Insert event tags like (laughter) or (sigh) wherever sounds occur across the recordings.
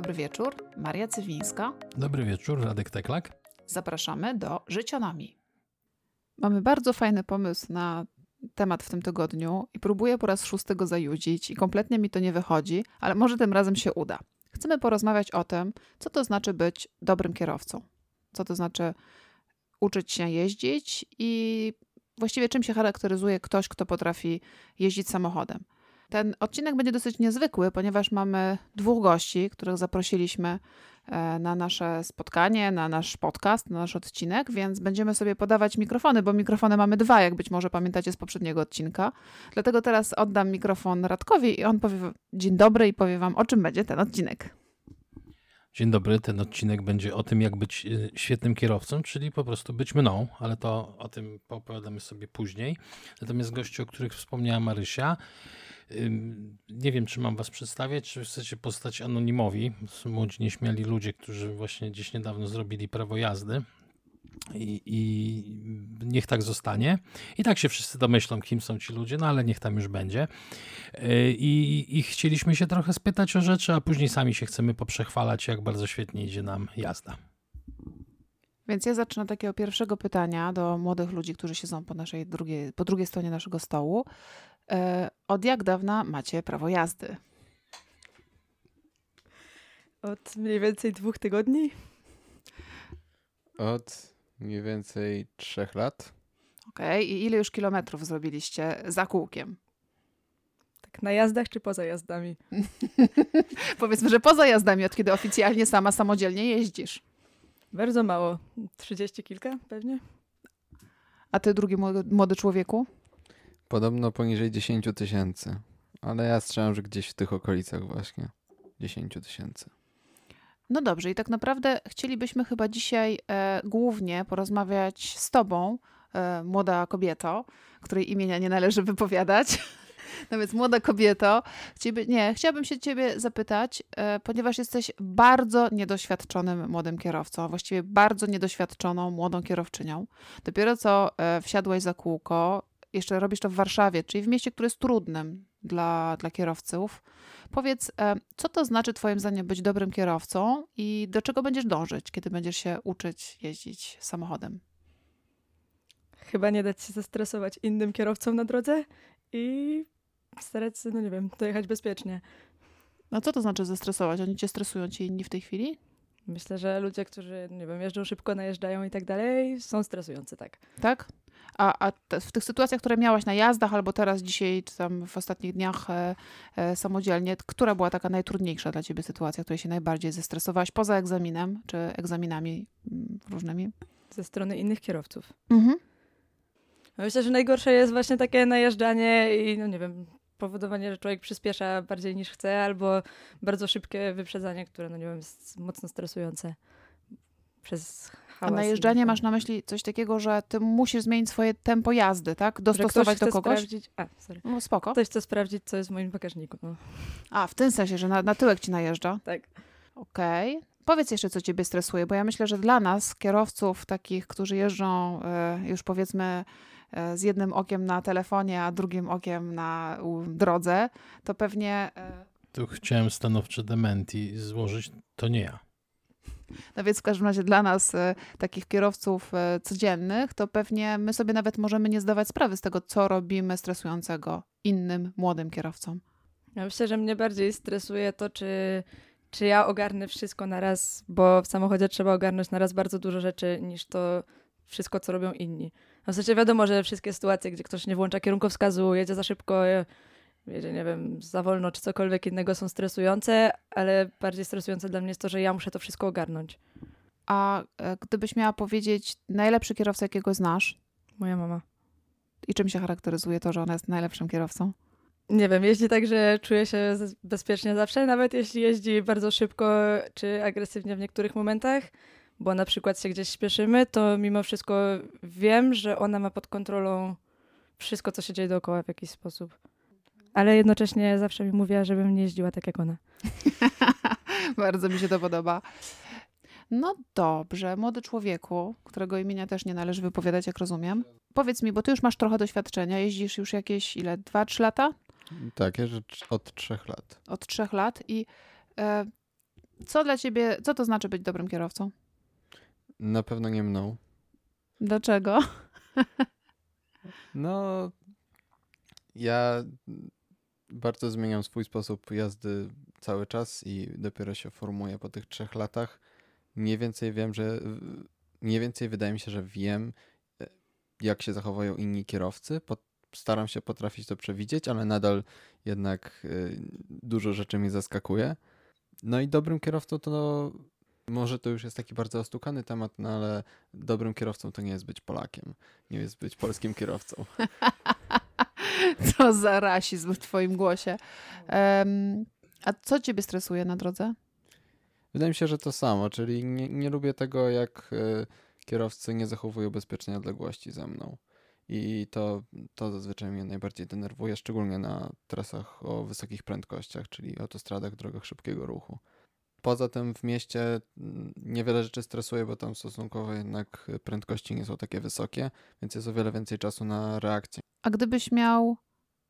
dobry wieczór. Maria Cywińska. Dobry wieczór, Radek Teklak. Zapraszamy do Życionami. Mamy bardzo fajny pomysł na temat w tym tygodniu i próbuję po raz szósty go zajudzić i kompletnie mi to nie wychodzi, ale może tym razem się uda. Chcemy porozmawiać o tym, co to znaczy być dobrym kierowcą. Co to znaczy uczyć się jeździć i właściwie czym się charakteryzuje ktoś, kto potrafi jeździć samochodem. Ten odcinek będzie dosyć niezwykły, ponieważ mamy dwóch gości, których zaprosiliśmy e, na nasze spotkanie, na nasz podcast, na nasz odcinek, więc będziemy sobie podawać mikrofony, bo mikrofony mamy dwa, jak być może pamiętacie z poprzedniego odcinka. Dlatego teraz oddam mikrofon Radkowi i on powie dzień dobry i powie wam, o czym będzie ten odcinek. Dzień dobry, ten odcinek będzie o tym, jak być e, świetnym kierowcą, czyli po prostu być mną, ale to o tym poopowiadamy sobie później. Natomiast gości, o których wspomniała Marysia, nie wiem, czy mam was przedstawiać, czy chcecie postać anonimowi. Młodzi, nieśmiali ludzie, którzy właśnie gdzieś niedawno zrobili prawo jazdy. I, I, niech tak zostanie. I tak się wszyscy domyślą, kim są ci ludzie, no ale niech tam już będzie. Y, I, I chcieliśmy się trochę spytać o rzeczy, a później sami się chcemy poprzechwalać, jak bardzo świetnie idzie nam jazda. Więc ja zacznę od takiego pierwszego pytania do młodych ludzi, którzy siedzą po, naszej drugiej, po drugiej stronie naszego stołu. E, od jak dawna macie prawo jazdy? Od mniej więcej dwóch tygodni. Od mniej więcej trzech lat. Okej, okay. i ile już kilometrów zrobiliście za kółkiem? Tak, na jazdach czy poza jazdami? (laughs) Powiedzmy, że poza jazdami, od kiedy oficjalnie sama samodzielnie jeździsz. Bardzo mało. Trzydzieści kilka pewnie. A ty, drugi młody człowieku? Podobno poniżej 10 tysięcy. Ale ja strzelam, że gdzieś w tych okolicach właśnie 10 tysięcy. No dobrze, i tak naprawdę chcielibyśmy chyba dzisiaj e, głównie porozmawiać z Tobą, e, młoda kobieto, której imienia nie należy wypowiadać. (laughs) (laughs) No więc młoda kobieto, ciebie, nie, chciałabym się ciebie zapytać, e, ponieważ jesteś bardzo niedoświadczonym młodym kierowcą, właściwie bardzo niedoświadczoną młodą kierowczynią. Dopiero co e, wsiadłaś za kółko, jeszcze robisz to w Warszawie, czyli w mieście, które jest trudnym dla, dla kierowców. Powiedz, e, co to znaczy Twoim zdaniem być dobrym kierowcą i do czego będziesz dążyć, kiedy będziesz się uczyć jeździć samochodem? Chyba nie dać się zestresować innym kierowcom na drodze i starać się, no nie wiem, dojechać bezpiecznie. A co to znaczy zestresować? Oni cię stresują ci inni w tej chwili? Myślę, że ludzie, którzy, nie wiem, jeżdżą szybko, najeżdżają i tak dalej, są stresujący, tak. Tak? A, a te, w tych sytuacjach, które miałaś na jazdach, albo teraz dzisiaj, czy tam w ostatnich dniach e, e, samodzielnie, która była taka najtrudniejsza dla ciebie sytuacja, której się najbardziej zestresowałaś poza egzaminem, czy egzaminami mm, różnymi? Ze strony innych kierowców. Mhm. No myślę, że najgorsze jest właśnie takie najeżdżanie i, no nie wiem, powodowanie, że człowiek przyspiesza bardziej niż chce, albo bardzo szybkie wyprzedzanie, które, no nie wiem, jest mocno stresujące przez a najeżdżanie masz na myśli coś takiego, że ty musisz zmienić swoje tempo jazdy, tak? Dostosować do kogoś? Sprawdzić... A, sorry. No spoko. Ktoś chce sprawdzić, co jest w moim bagażniku. No. A, w tym sensie, że na, na tyłek ci najeżdża? Tak. Okej. Okay. Powiedz jeszcze, co ciebie stresuje, bo ja myślę, że dla nas, kierowców takich, którzy jeżdżą y, już powiedzmy z jednym okiem na telefonie, a drugim okiem na drodze, to pewnie... Y... Tu chciałem stanowcze dementi złożyć, to nie ja. No więc w każdym razie dla nas, e, takich kierowców e, codziennych, to pewnie my sobie nawet możemy nie zdawać sprawy z tego, co robimy stresującego innym młodym kierowcom. Ja myślę, że mnie bardziej stresuje to, czy, czy ja ogarnę wszystko na raz, bo w samochodzie trzeba ogarnąć na raz bardzo dużo rzeczy, niż to wszystko, co robią inni. No w sensie wiadomo, że wszystkie sytuacje, gdzie ktoś nie włącza kierunkowskazu, jedzie za szybko, wiecie, nie wiem, za wolno czy cokolwiek innego są stresujące, ale bardziej stresujące dla mnie jest to, że ja muszę to wszystko ogarnąć. A e, gdybyś miała powiedzieć najlepszy kierowca, jakiego znasz? Moja mama. I czym się charakteryzuje to, że ona jest najlepszym kierowcą? Nie wiem, jeździ tak, że czuje się bezpiecznie zawsze, nawet jeśli jeździ bardzo szybko czy agresywnie w niektórych momentach, bo na przykład się gdzieś śpieszymy, to mimo wszystko wiem, że ona ma pod kontrolą wszystko, co się dzieje dookoła w jakiś sposób ale jednocześnie zawsze mi mówiła, żebym nie jeździła tak jak ona. (laughs) Bardzo mi się to podoba. No dobrze, młody człowieku, którego imienia też nie należy wypowiadać, jak rozumiem. Powiedz mi, bo ty już masz trochę doświadczenia, jeździsz już jakieś ile? Dwa, trzy lata? Tak, jeżdżę od trzech lat. Od trzech lat i e, Co dla ciebie, co to znaczy być dobrym kierowcą? Na pewno nie mną. Dlaczego? No, ja bardzo zmieniam swój sposób jazdy cały czas i dopiero się formuję po tych trzech latach. Mniej więcej wiem, że mniej więcej wydaje mi się, że wiem, e, jak się zachowują inni kierowcy. Staram się potrafić to przewidzieć, ale nadal jednak e, dużo rzeczy mnie zaskakuje. No i dobrym kierowcą to może to już jest taki bardzo ostukany temat, no ale dobrym kierowcą to nie jest być Polakiem, nie jest być polskim kierowcą. (laughs) Co za rasizm w twoim głosie. Um, a co ciebie stresuje na drodze? Wydaje mi się, że to samo, czyli nie, nie lubię tego, jak y, kierowcy nie zachowują bezpiecznej odległości ze mną. I to, to zazwyczaj mnie najbardziej denerwuje, szczególnie na trasach o wysokich prędkościach, czyli autostradach, drogach szybkiego ruchu. Poza tym w mieście mm, niewiele rzeczy stresuje, bo tam stosunkowo jednak prędkości nie są takie wysokie, więc jest o wiele więcej czasu na reakcję. A gdybyś miał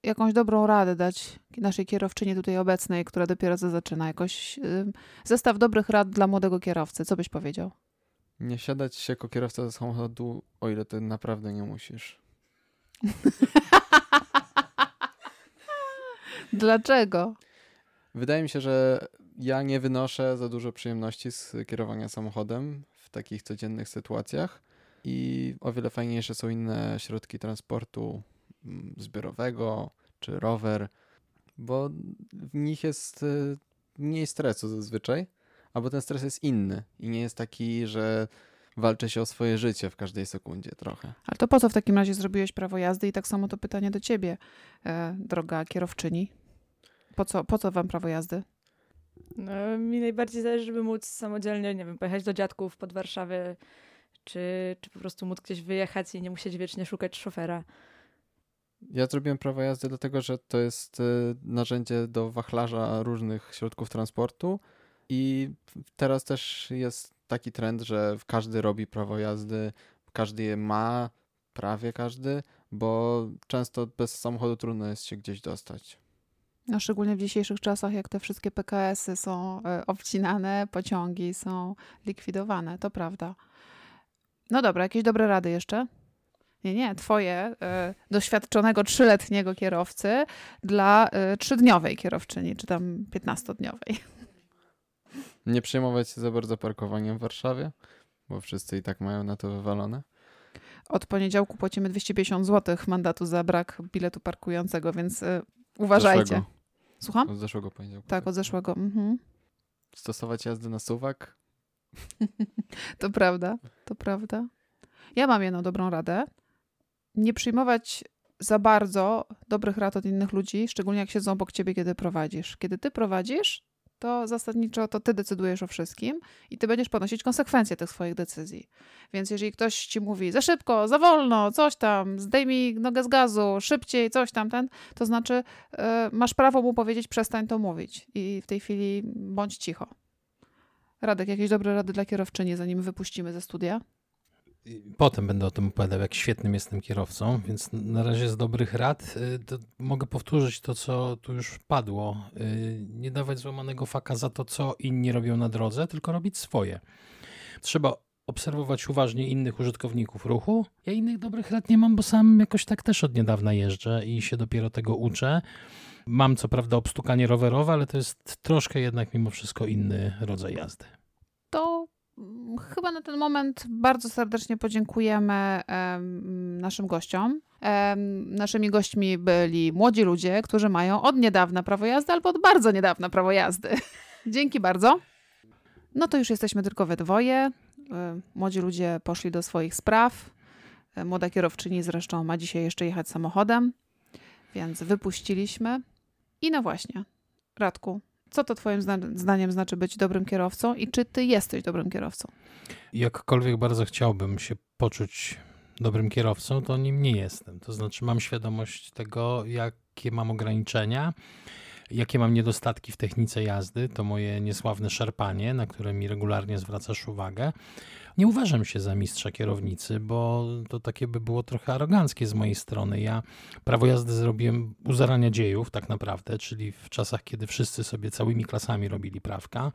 jakąś dobrą radę dać naszej kierowczyni tutaj obecnej, która dopiero co zaczyna, jakoś zestaw dobrych rad dla młodego kierowcy, co byś powiedział? Nie siadać jako kierowca do samochodu, o ile ty naprawdę nie musisz. (laughs) Dlaczego? Wydaje mi się, że ja nie wynoszę za dużo przyjemności z kierowania samochodem w takich codziennych sytuacjach i o wiele fajniejsze są inne środki transportu mm, zbiorowego czy rower, bo w nich jest y, mniej stresu zazwyczaj, albo ten stres jest inny i nie jest taki, że walczy się o swoje życie w każdej sekundzie trochę. Ale to po co w takim razie zrobiłeś prawo jazdy? I tak samo to pytanie do ciebie, e, droga kierowczyni. Po co, po co wam prawo jazdy? No, mi najbardziej zależy, żeby móc samodzielnie, nie wiem, pojechać do dziadków pod Warszawę, czy, czy po prostu móc gdzieś wyjechać i nie musieć wiecznie szukać szofera. Ja zrobiłem prawo jazdy dlatego, że to jest y, narzędzie do wachlarza różnych środków transportu i teraz też jest taki trend, że każdy robi prawo jazdy, każdy je ma, prawie każdy, bo często bez samochodu trudno jest się gdzieś dostać. No, szczególnie w dzisiejszych czasach, jak te wszystkie PKS-y są e, obcinane, pociągi są likwidowane, to prawda. No dobra, jakieś dobre rady jeszcze? Nie, nie, twoje e, doświadczonego trzyletniego kierowcy dla e, trzydniowej kierowczyni, czy tam piętnastodniowej. Nie przejmować się za bardzo parkowaniem w Warszawie, bo wszyscy i tak mają na to wywalone. Od poniedziałku płacimy 250 zł mandatu za brak biletu parkującego, więc y, uważajcie. Zeszłego. Słucham? Od zeszłego poniedziałku. Tak, od zeszłego. Mhm. Stosować jazdy na suwak? (laughs) to prawda, to prawda. Ja mam jedną dobrą radę. Nie przyjmować za bardzo dobrych rad od innych ludzi, szczególnie jak siedzą obok ciebie, kiedy prowadzisz. Kiedy ty prowadzisz, to zasadniczo to ty decydujesz o wszystkim i ty będziesz ponosić konsekwencje tych swoich decyzji. Więc jeżeli ktoś ci mówi za szybko, za wolno, coś tam, zdejmij nogę z gazu, szybciej, coś tam, ten, to znaczy yy, masz prawo mu powiedzieć, przestań to mówić i w tej chwili bądź cicho. Radek, jakieś dobre rady dla kierowczyni, zanim wypuścimy ze studia? Potem będę o tym opowiadał, jak świetnym jestem kierowcą, więc na razie z dobrych rad y, mogę powtórzyć to, co tu już padło. Y, nie dawać złamanego faka za to, co inni robią na drodze, tylko robić swoje. Trzeba obserwować uważnie innych użytkowników ruchu. Ja innych dobrych rad nie mam, bo sam jakoś tak też od niedawna jeżdżę i się dopiero tego uczę. Mam co prawda obstukanie rowerowe, ale to jest troszkę jednak mimo wszystko inny rodzaj jazdy. Chyba na ten moment bardzo serdecznie podziękujemy naszym gościom. Naszymi gośćmi byli młodzi ludzie, którzy mają od niedawna prawo jazdy albo od bardzo niedawna prawo jazdy. (laughs) Dzięki bardzo. No to już jesteśmy tylko we dwoje. Młodzi ludzie poszli do swoich spraw. Młoda kierowczyni zresztą ma dzisiaj jeszcze jechać samochodem, więc wypuściliśmy. I no właśnie, Radku, co to Twoim zdaniem znaczy być dobrym kierowcą i czy Ty jesteś dobrym kierowcą? Jakkolwiek bardzo chciałbym się poczuć dobrym kierowcą, to nim nie jestem. To znaczy, mam świadomość tego, jakie mam ograniczenia, jakie mam niedostatki w technice jazdy. To moje niesławne szarpanie, na które mi regularnie zwracasz uwagę. Nie uważam się za mistrza kierownicy, bo to takie by było trochę aroganckie z mojej strony. Ja prawo jazdy zrobiłem u zarania dziejów, tak naprawdę, czyli w czasach, kiedy wszyscy sobie całymi klasami robili prawka.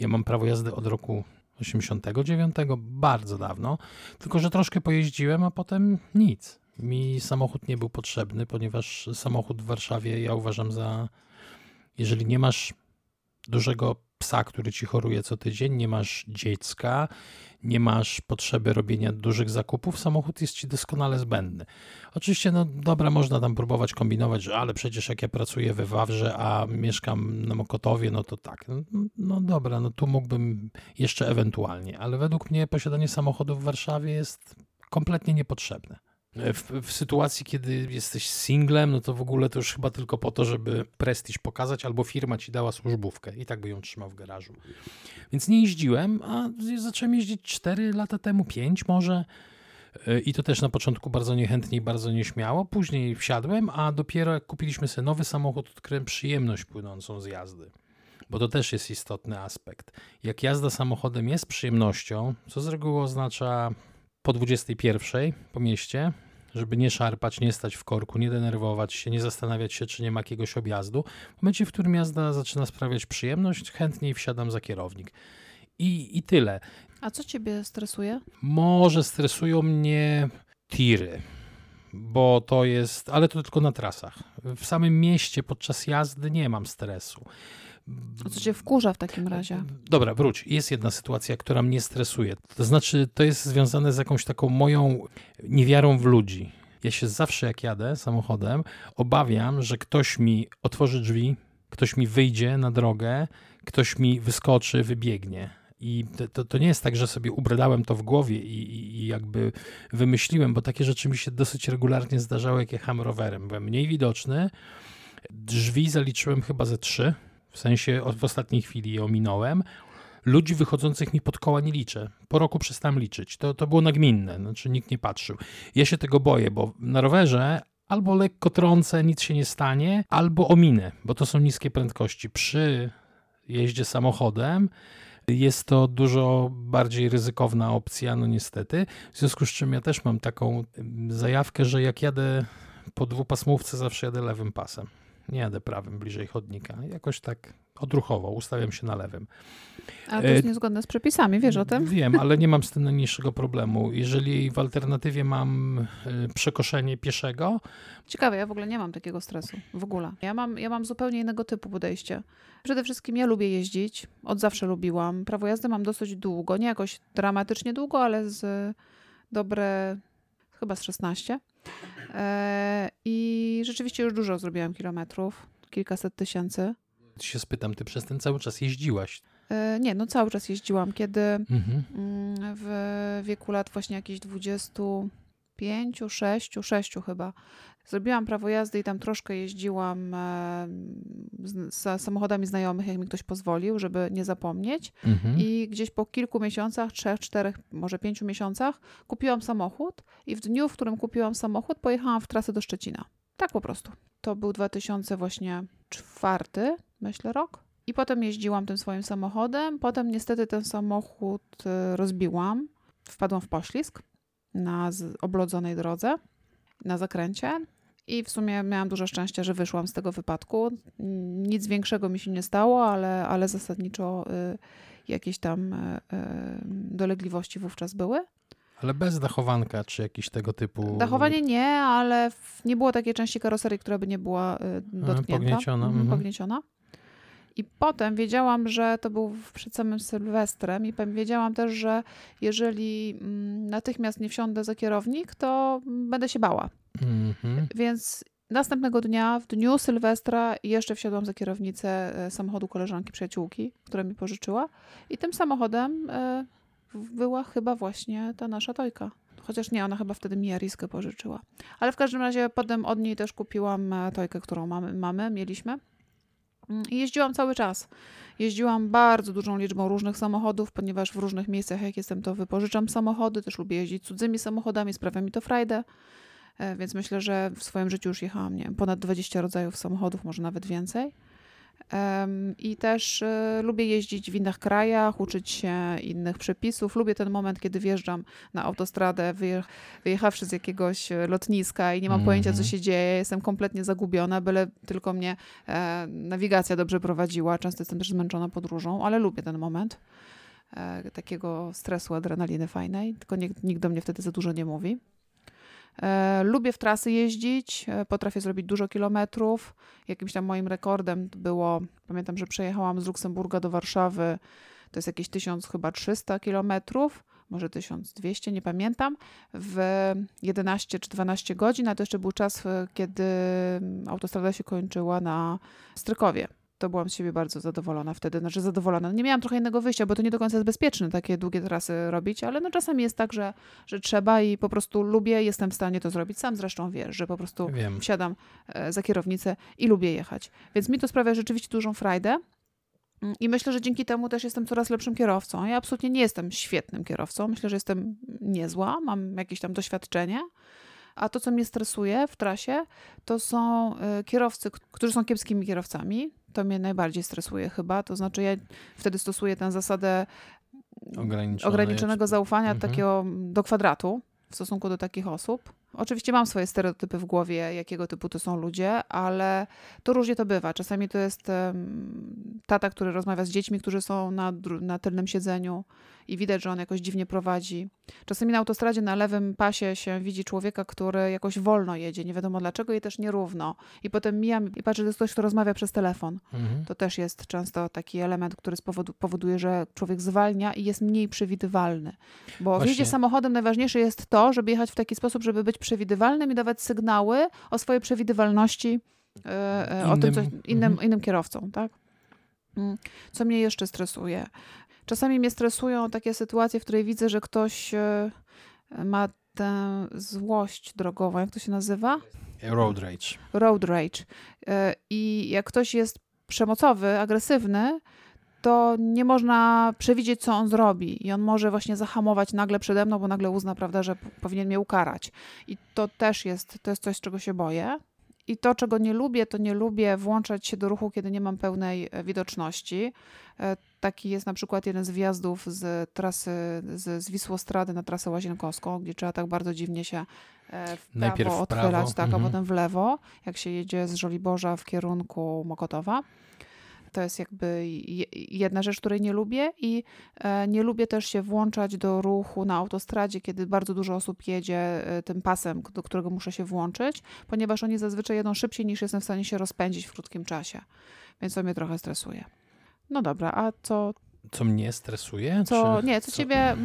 Ja mam prawo jazdy od roku 89, bardzo dawno, tylko że troszkę pojeździłem, a potem nic. Mi samochód nie był potrzebny, ponieważ samochód w Warszawie ja uważam za, jeżeli nie masz dużego psa, który ci choruje co tydzień, nie masz dziecka, nie masz potrzeby robienia dużych zakupów, samochód jest ci doskonale zbędny. Oczywiście, no dobra, można tam próbować kombinować, że ale przecież jak ja pracuję we Wawrze, a mieszkam na Mokotowie, no to tak. No, no dobra, no tu mógłbym jeszcze ewentualnie, ale według mnie posiadanie samochodu w Warszawie jest kompletnie niepotrzebne. W, w, sytuacji, kiedy jesteś singlem, no to w ogóle to już chyba tylko po to, żeby prestiż pokazać, albo firma ci dała służbówkę i tak by ją trzymał w garażu. Więc nie jeździłem, a zacząłem jeździć 4 lata temu, 5 może. I to też na początku bardzo niechętnie i bardzo nieśmiało. Później wsiadłem, a dopiero jak kupiliśmy sobie nowy samochód, odkryłem przyjemność płynącą z jazdy. Bo to też jest istotny aspekt. Jak jazda samochodem jest przyjemnością, co z reguły oznacza po 21 po mieście, żeby nie szarpać, nie stać w korku, nie denerwować się, nie zastanawiać się, czy nie ma jakiegoś objazdu. W momencie, w którym jazda zaczyna sprawiać przyjemność, chętniej wsiadam za kierownik. I, i tyle. A co ciebie stresuje? Może stresują mnie tiry, bo to jest, ale to tylko na trasach. W samym mieście podczas jazdy nie mam stresu. A co cię wkurza w takim razie? Dobra, wróć. Jest jedna sytuacja, która mnie stresuje. To znaczy, to jest związane z jakąś taką moją niewiarą w ludzi. Ja się zawsze, jak jadę samochodem, obawiam, że ktoś mi otworzy drzwi, ktoś mi wyjdzie na drogę, ktoś mi wyskoczy, wybiegnie. I to, to nie jest tak, że sobie ubradałem to w głowie i, i, jakby wymyśliłem, bo takie rzeczy mi się dosyć regularnie zdarzały, jak jechałem rowerem. Byłem mniej widoczny. Drzwi zaliczyłem chyba ze trzy w sensie w ostatniej chwili je ominąłem. Ludzi wychodzących mi pod koła nie liczę. Po roku przestałem liczyć. To, to było nagminne, znaczy nikt nie patrzył. Ja się tego boję, bo na rowerze albo lekko trącę, nic się nie stanie, albo ominę, bo to są niskie prędkości. Przy jeździe samochodem jest to dużo bardziej ryzykowna opcja, no niestety. W związku z czym ja też mam taką zajawkę, że jak jadę po dwupasmówce, zawsze jadę lewym pasem. Nie jadę prawym bliżej chodnika. Jakoś tak odruchowo ustawiam się na lewym. A to jest e, niezgodne z przepisami, wiesz o tym? Wiem, ale nie mam z tym najmniejszego problemu. Jeżeli w alternatywie mam e, przekoszenie pieszego. Ciekawe, ja w ogóle nie mam takiego stresu. W ogóle. Ja mam, ja mam zupełnie innego typu podejście. Przede wszystkim ja lubię jeździć. Od zawsze lubiłam. Prawo jazdy mam dosyć długo. Nie jakoś dramatycznie długo, ale z dobre chyba z 16. E, I rzeczywiście już dużo zrobiłam kilometrów, kilkaset tysięcy. Ty się spytam, ty przez ten cały czas jeździłaś? E, nie, no cały czas jeździłam. Kiedy mhm. Mm, w wieku lat właśnie jakichś 20, pięciu, sześciu, sześciu chyba. Zrobiłam prawo jazdy i tam troszkę jeździłam z samochodami znajomych, jak mi ktoś pozwolił, żeby nie zapomnieć. Mhm. I gdzieś po kilku miesiącach, trzech, czterech, może pięciu miesiącach, kupiłam samochód i w dniu, w którym kupiłam samochód, pojechałam w trasę do Szczecina. Tak po prostu. To był 2004, myślę, rok. I potem jeździłam tym swoim samochodem. Potem niestety ten samochód y, rozbiłam. Wpadłam w poślizg na oblodzonej drodze na zakręcie. I w sumie miałam dużo szczęścia, że wyszłam z tego wypadku. Nic większego mi się nie stało, ale, ale zasadniczo y, jakieś tam y, y, dolegliwości wówczas były. Ale bez dachowanka czy jakiś tego typu. Dachowanie nie, ale nie było takiej części karoserii, która by nie była dotknięta. Pognieciona. Mhm. Pognieciona. I potem wiedziałam, że to był przed samym Sylwestrem i wiedziałam też, że jeżeli mm, natychmiast nie wsiądę za kierownik, to będę się bała. Mhm. Więc następnego dnia, w dniu Sylwestra, jeszcze wsiadłam za kierownicę e, samochodu koleżanki, przyjaciółki, która mi pożyczyła. I tym samochodem e, była chyba właśnie ta nasza Tojka. Chociaż nie, ona chyba wtedy mi Jariskę pożyczyła. Ale w każdym razie potem od niej też kupiłam e, Tojkę, którą mamy, mamy mieliśmy. Jeździłam cały czas. Jeździłam bardzo dużą liczbą różnych samochodów, ponieważ w różnych miejscach, jak jestem, to wypożyczam samochody. Też lubię jeździć cudzymi samochodami, sprawia mi to frajdę. E, więc myślę, że w swoim życiu już jechałam, nie wiem, ponad 20 rodzajów samochodów, może nawet więcej. I też y, lubię jeździć w innych krajach, uczyć się innych przepisów. Lubię ten moment, kiedy wjeżdżam na autostradę, wyjechawszy z jakiegoś e, lotniska i nie mam mm -hmm. pojęcia, co mhm. się dzieje. Jestem kompletnie zagubiona, byle tylko mnie e, nawigacja dobrze prowadziła. Często jestem też zmęczona podróżą, ale lubię ten moment e, takiego stresu, adrenaliny fajnej, tylko nikt, nikt do mnie wtedy za dużo nie mówi. E, lubię w trasy jeździć, e, potrafię zrobić dużo kilometrów. Jakimś tam moim rekordem było, pamiętam, że przejechałam z Luksemburga do Warszawy, to jest jakieś 1000 chyba 300 kilometrów, może 1200, nie pamiętam, w 11 czy 12 godzin, a to jeszcze był czas, e, kiedy autostrada się kończyła na Strykowie to byłam z siebie bardzo zadowolona wtedy, znaczy zadowolona. Nie miałam trochę innego wyjścia, bo to nie do końca jest bezpieczne takie długie trasy robić, ale no czasami jest tak, że, że trzeba i po prostu lubię, jestem w stanie to zrobić. Sam zresztą wiesz, że po prostu Wiem. wsiadam e, za kierownicę i lubię jechać. Więc mi to sprawia rzeczywiście dużą frajdę. Mm, I myślę, że dzięki temu też jestem coraz lepszym kierowcą. Ja absolutnie nie jestem świetnym kierowcą. Myślę, że jestem niezła, mam jakieś tam doświadczenie. A to, co mnie stresuje w trasie, to są e, kierowcy, którzy są kiepskimi kierowcami to mnie najbardziej stresuje chyba. To znaczy, ja wtedy stosuję tę zasadę ograniczonego zaufania mhm. takiego do kwadratu w stosunku do takich osób. Oczywiście mam swoje stereotypy w głowie, jakiego typu to są ludzie, ale to różnie to bywa. Czasami to jest um, tata, który rozmawia z dziećmi, którzy są na, na tylnym siedzeniu i widać, że on jakoś dziwnie prowadzi. Czasami na autostradzie na lewym pasie się widzi człowieka, który jakoś wolno jedzie, nie wiadomo dlaczego i też nierówno. I potem mijam i patrzę, że jest ktoś, kto rozmawia przez telefon. Mhm. To też jest często taki element, który powoduje, że człowiek zwalnia i jest mniej przewidywalny. Bo Właśnie. w jeździe samochodem najważniejsze jest to, żeby jechać w taki sposób, żeby być przewidywalnym i dawać sygnały o swojej przewidywalności e, e, o tym, co innym, mhm. innym kierowcom, tak? Mm. Co mnie jeszcze stresuje? Czasami mnie stresują takie sytuacje, w której widzę, że ktoś e, ma tę złość drogową, jak to się nazywa? Road rage. Road rage. I jak ktoś jest przemocowy, agresywny, to nie można przewidzieć, co on zrobi. I on może właśnie zahamować nagle przede mną, bo nagle uzna, prawda, że powinien mnie ukarać. I to też jest, to jest coś, czego się boję. I to, czego nie lubię, to nie lubię włączać się do ruchu, kiedy nie mam pełnej e, widoczności. E, taki jest na przykład jeden z wjazdów z trasy, z, z Wisłostrady na trasę Łazienkowską, gdzie trzeba tak bardzo dziwnie się e, w prawo odchylać, tak, mhm. a potem w lewo, jak się jedzie z Żoliborza w kierunku Mokotowa. To jest jakby jedna rzecz, której nie lubię i e, nie lubię też się włączać do ruchu na autostradzie, kiedy bardzo dużo osób jedzie e, tym pasem, do którego muszę się włączyć, ponieważ oni zazwyczaj jedą szybciej niż jestem w stanie się rozpędzić w krótkim czasie. Więc to mnie trochę stresuje. No dobra, a co co mnie stresuje? Co, czy, nie, co, co ciebie,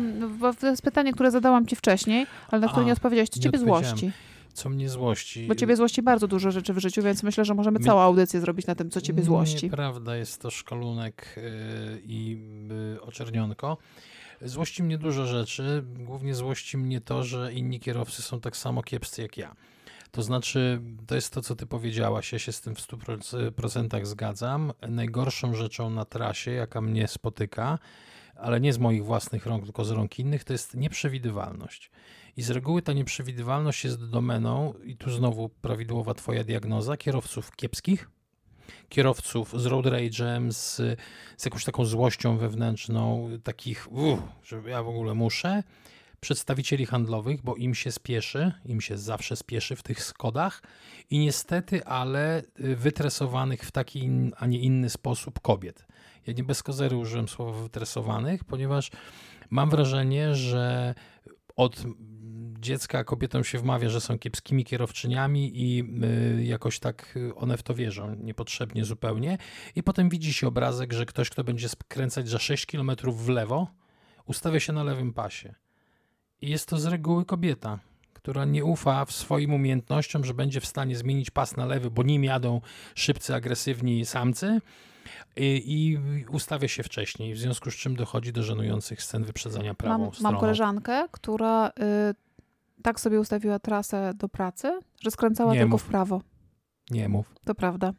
to jest pytanie, które zadałam ci wcześniej, ale na które nie odpowiedziałeś, co ciebie złości? Co mnie złości. Bo ciebie złości bardzo dużo rzeczy w życiu, więc myślę, że możemy całą audycję zrobić na tym, co ciebie złości. Nieprawda, jest to szkalunek yy, i yy, oczernionko. Złości mnie dużo rzeczy. Głównie złości mnie to, że inni kierowcy są tak samo kiepscy jak ja. To znaczy, to jest to, co ty powiedziałaś, ja się z tym w 100% zgadzam. Najgorszą rzeczą na trasie, jaka mnie spotyka, ale nie z moich własnych rąk, tylko z rąk innych, to jest nieprzewidywalność. I z reguły ta nieprzewidywalność jest domeną, i tu znowu prawidłowa Twoja diagnoza, kierowców kiepskich, kierowców z road rage'em, z, z jakąś taką złością wewnętrzną, takich, uff, że ja w ogóle muszę, przedstawicieli handlowych, bo im się spieszy, im się zawsze spieszy w tych skodach i niestety, ale y, wytresowanych w taki, a nie inny sposób kobiet. Ja nie bez kozery użyłem słowa wytresowanych, ponieważ mam wrażenie, że od dziecka kobietom się wmawia, że są kiepskimi kierowczyniami i y, jakoś tak one w to wierzą, niepotrzebnie zupełnie. I potem widzi się obrazek, że ktoś, kto będzie skręcać za 6 km w lewo, ustawia się na lewym pasie. I jest to z reguły kobieta, która nie ufa w swoim umiejętnościom, że będzie w stanie zmienić pas na lewy, bo nim jadą szybcy, agresywni samcy i, ustawia się wcześniej, w związku z czym dochodzi do żenujących scen wyprzedzania prawą mam, stroną. Mam koleżankę, która y, tak sobie ustawiła trasę do pracy, że skręcała nie tylko mów. w prawo. Nie mów. To prawda.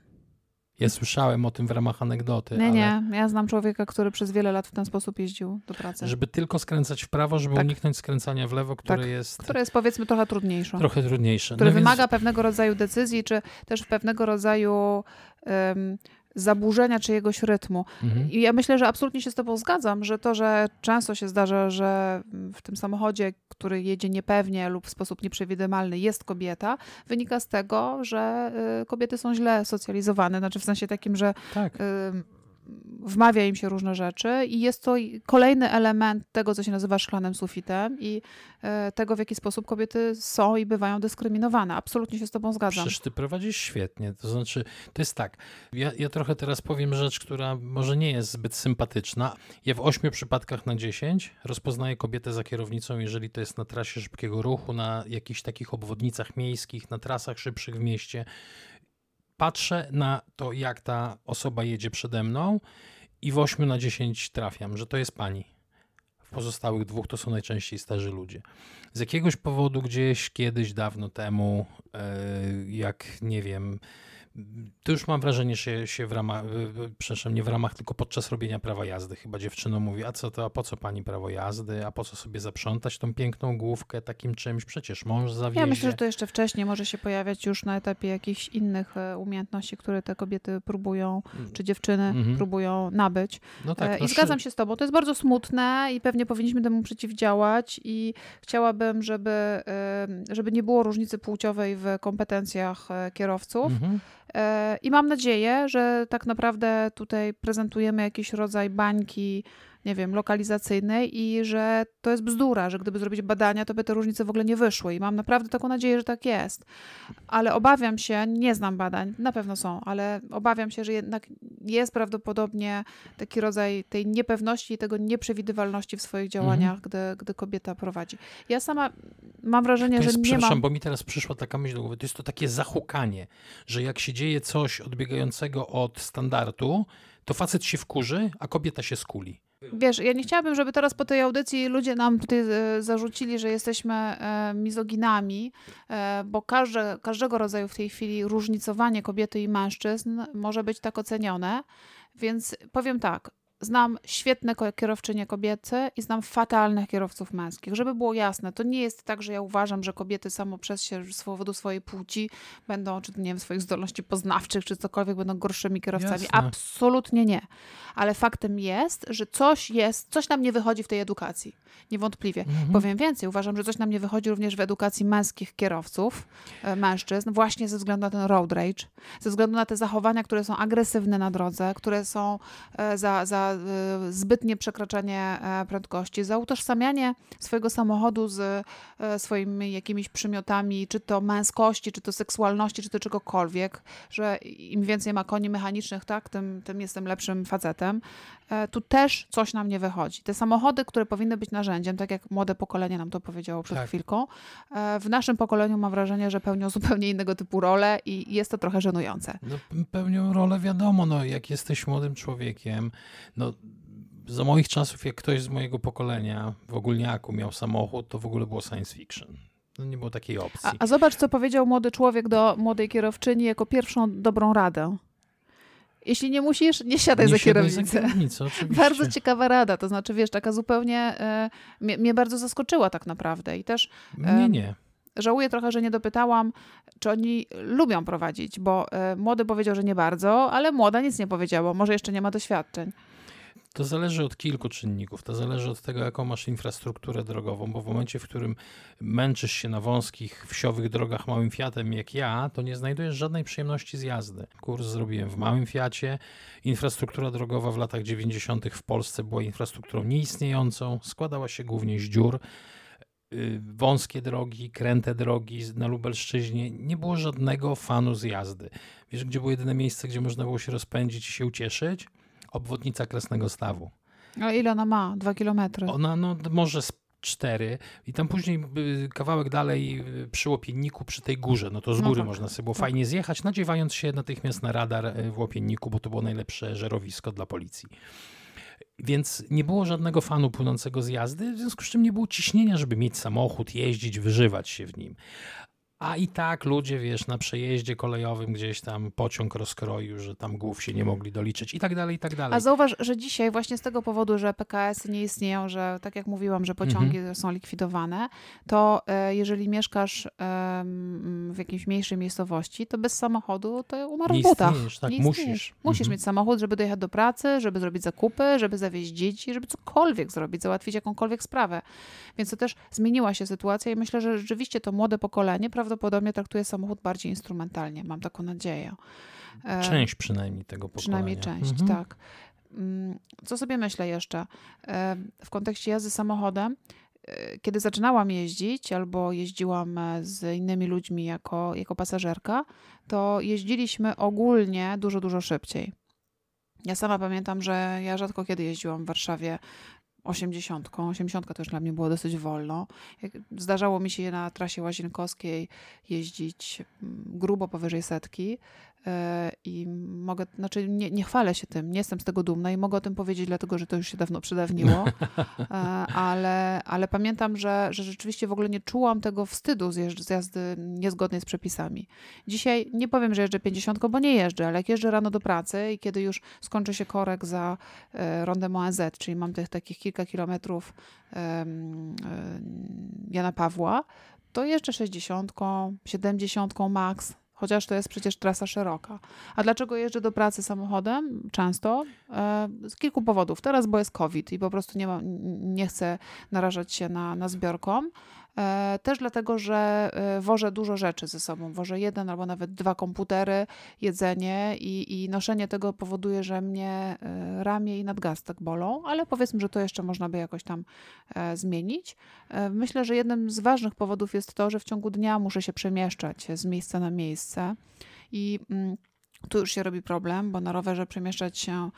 Ja słyszałem o tym w ramach anegdoty. Nie, ale... nie. Ja znam człowieka, który przez wiele lat w ten sposób jeździł do pracy. Żeby tylko skręcać w prawo, żeby tak. uniknąć skręcania w lewo, które tak. jest. Które jest powiedzmy trochę trudniejsze. Trochę trudniejsze. Które no wymaga więc... pewnego rodzaju decyzji, czy też pewnego rodzaju um, zaburzenia czyjegoś rytmu. Mhm. I ja myślę, że absolutnie się z Tobą zgadzam, że to, że często się zdarza, że w tym samochodzie, który jedzie niepewnie lub w sposób nieprzewidywalny, jest kobieta, wynika z tego, że y, kobiety są źle socjalizowane. Znaczy w sensie takim, że Tak. y, wmawia im się różne rzeczy i jest to kolejny element tego, co się nazywa szklanym sufitem i e, tego, w jaki sposób kobiety są i bywają dyskryminowane. Absolutnie się z tobą zgadzam. Przecież ty prowadzisz świetnie. To znaczy, to jest tak. Ja, ja trochę teraz powiem rzecz, która może nie jest zbyt sympatyczna. Ja w ośmiu przypadkach na dziesięć rozpoznaję kobietę za kierownicą, jeżeli to jest na trasie szybkiego ruchu, na jakichś takich obwodnicach miejskich, na trasach szybszych w mieście. Patrzę na to, jak ta osoba jedzie przede mną i w 8 na 10 trafiam, że to jest pani. W pozostałych dwóch to są najczęściej starzy ludzie. Z jakiegoś powodu gdzieś kiedyś dawno temu, e, jak nie wiem, to już mam wrażenie, że się w ramach, przepraszam, nie w ramach, tylko podczas robienia prawa jazdy chyba dziewczyno mówi, a co to, a po co pani prawo jazdy, a po co sobie zaprzątać tą piękną główkę takim czymś, przecież mąż zawiezie. Ja myślę, że to jeszcze wcześniej może się pojawiać już na etapie jakichś innych e, umiejętności, które te kobiety próbują, czy dziewczyny Mhm. próbują nabyć. No tak, E, no I zgadzam się z tobą. To jest bardzo smutne i pewnie powinniśmy temu przeciwdziałać i chciałabym, żeby, żeby nie było różnicy płciowej w kompetencjach e, kierowców. Mhm. E, I mam nadzieję, że tak naprawdę tutaj prezentujemy jakiś rodzaj bańki, nie wiem, lokalizacyjnej i że to jest bzdura, że gdyby zrobić badania, to by te różnice w ogóle nie wyszły. I mam naprawdę taką nadzieję, że tak jest. Ale obawiam się, nie znam badań, na pewno są, ale obawiam się, że jednak jest prawdopodobnie taki rodzaj tej niepewności i tego nieprzewidywalności w swoich działaniach, gdy, gdy kobieta prowadzi. Ja sama mam wrażenie, jest, że nie przepraszam, mam... bo mi teraz przyszła taka myśl do głowy, to jest to takie zahukanie, że jak się dzieje coś odbiegającego od standardu, to facet się wkurzy, a kobieta się skuli. Wiesz, ja nie chciałabym, żeby teraz po tej audycji ludzie nam tutaj e, zarzucili, że jesteśmy e, mizoginami, e, bo każde, każdego rodzaju w tej chwili różnicowanie kobiety i mężczyzn może być tak ocenione. Więc powiem tak. Znam świetne kierowczynie kobiece i znam fatalnych kierowców męskich. Żeby było jasne, to nie jest tak, że ja uważam, że kobiety samo przez się z powodu swojej płci będą, czy nie wiem, swoich zdolności poznawczych, czy cokolwiek, będą gorszymi kierowcami. Jasne. Absolutnie nie. Ale faktem jest, że coś jest, coś nam nie wychodzi w tej edukacji. Niewątpliwie. Mhm. Powiem więcej, uważam, że coś nam nie wychodzi również w edukacji męskich kierowców, e, mężczyzn, właśnie ze względu na ten road rage, ze względu na te zachowania, które są agresywne na drodze, które są e, za, za e, zbytnie przekraczanie e, prędkości, za utożsamianie swojego samochodu z e, swoimi jakimiś przymiotami, czy to męskości, czy to seksualności, czy to czegokolwiek, że im więcej ma koni mechanicznych, tak, tym, tym jestem lepszym facetem. E, Tu też coś nam nie wychodzi. Te samochody, które powinny być narzędziem, tak jak młode pokolenie nam to powiedziało przed Tak. chwilką, w naszym pokoleniu mam wrażenie, że pełnią zupełnie innego typu role i jest to trochę żenujące. No, pełnią rolę, wiadomo, no, jak jesteś młodym człowiekiem, no, za moich czasów, jak ktoś z mojego pokolenia w ogólniaku miał samochód, to w ogóle było science fiction. No, nie było takiej opcji. A, a zobacz, co powiedział młody człowiek do młodej kierowczyni jako pierwszą dobrą radę. Jeśli nie musisz, nie siadaj nie za kierownicę. (laughs) Bardzo ciekawa rada, to znaczy, wiesz, taka zupełnie e, mnie, mnie bardzo zaskoczyła tak naprawdę i też Nie, nie. żałuję trochę, że nie dopytałam, czy oni lubią prowadzić, bo e, młody powiedział, że nie bardzo, ale młoda nic nie powiedziała, może jeszcze nie ma doświadczeń. To zależy od kilku czynników. To zależy od tego, jaką masz infrastrukturę drogową, bo w momencie, w którym męczysz się na wąskich, wsiowych drogach małym Fiatem jak ja, to nie znajdujesz żadnej przyjemności z jazdy. Kurs zrobiłem w małym Fiacie. Infrastruktura drogowa w latach 90. w Polsce była infrastrukturą nieistniejącą, składała się głównie z dziur. Y, Wąskie drogi, kręte drogi na Lubelszczyźnie, nie było żadnego fanu z jazdy. Wiesz, gdzie było jedyne miejsce, gdzie można było się rozpędzić i się ucieszyć? Obwodnica Krasnego Stawu. A ile ona ma? Dwa kilometry. Ona no, może z cztery i tam później y, kawałek dalej y, przy Łopienniku, przy tej górze, no to z No góry tak, można sobie było tak. fajnie zjechać, nadziewając się natychmiast na radar y, w Łopienniku, bo to było najlepsze żerowisko dla policji. Więc nie było żadnego fanu płynącego z jazdy, w związku z czym nie było ciśnienia, żeby mieć samochód, jeździć, wyżywać się w nim. A i tak ludzie, wiesz, na przejeździe kolejowym gdzieś tam pociąg rozkroił, że tam głów się nie mogli doliczyć i tak dalej, i tak dalej. A zauważ, że dzisiaj właśnie z tego powodu, że PKS nie istnieją, że tak jak mówiłam, że pociągi mhm. są likwidowane, to e, jeżeli mieszkasz w jakiejś mniejszej miejscowości, to bez samochodu to umarł nie w butach. tak, nie musisz. Musisz mhm. mieć samochód, żeby dojechać do pracy, żeby zrobić zakupy, żeby zawieźć dzieci, żeby cokolwiek zrobić, załatwić jakąkolwiek sprawę. Więc to też zmieniła się sytuacja i myślę, że rzeczywiście to młode pokolenie prawdopodobnie traktuje samochód bardziej instrumentalnie. Mam taką nadzieję. E, część przynajmniej tego pokolenia. Przynajmniej część, mhm. tak. Mm, co sobie myślę jeszcze e, w kontekście jazdy samochodem? E, kiedy zaczynałam jeździć albo jeździłam z innymi ludźmi jako, jako pasażerka, to jeździliśmy ogólnie dużo, dużo szybciej. Ja sama pamiętam, że ja rzadko kiedy jeździłam w Warszawie 80. 80 to już dla mnie było dosyć wolno. Zdarzało mi się na trasie łazienkowskiej jeździć mm, grubo powyżej setki, I mogę, znaczy nie, nie, chwalę się tym, nie jestem z tego dumna i mogę o tym powiedzieć, dlatego że to już się dawno przedawniło, (laughs) e, ale, ale pamiętam, że, że rzeczywiście w ogóle nie czułam tego wstydu z, jazdy niezgodnej z przepisami. Dzisiaj nie powiem, że jeżdżę 50, bo nie jeżdżę, ale jak jeżdżę rano do pracy i kiedy już skończy się korek za e, rondem ONZ, czyli mam tych takich kilka kilometrów Jana Pawła, to jeżdżę 60, 70 max, chociaż to jest przecież trasa szeroka. A dlaczego jeżdżę do pracy samochodem często? E, z kilku powodów. Teraz, bo jest COVID i po prostu nie, nie chcę narażać się na, na zbiorkom. E, też dlatego, że e, wożę dużo rzeczy ze sobą. Wożę jeden albo nawet dwa komputery, jedzenie i, i noszenie tego powoduje, że mnie e, ramię i nadgarstek bolą, ale powiedzmy, że to jeszcze można by jakoś tam zmienić. Myślę, że jednym z ważnych powodów jest to, że w ciągu dnia muszę się przemieszczać z miejsca na miejsce i mm, tu już się robi problem, bo na rowerze przemieszczać się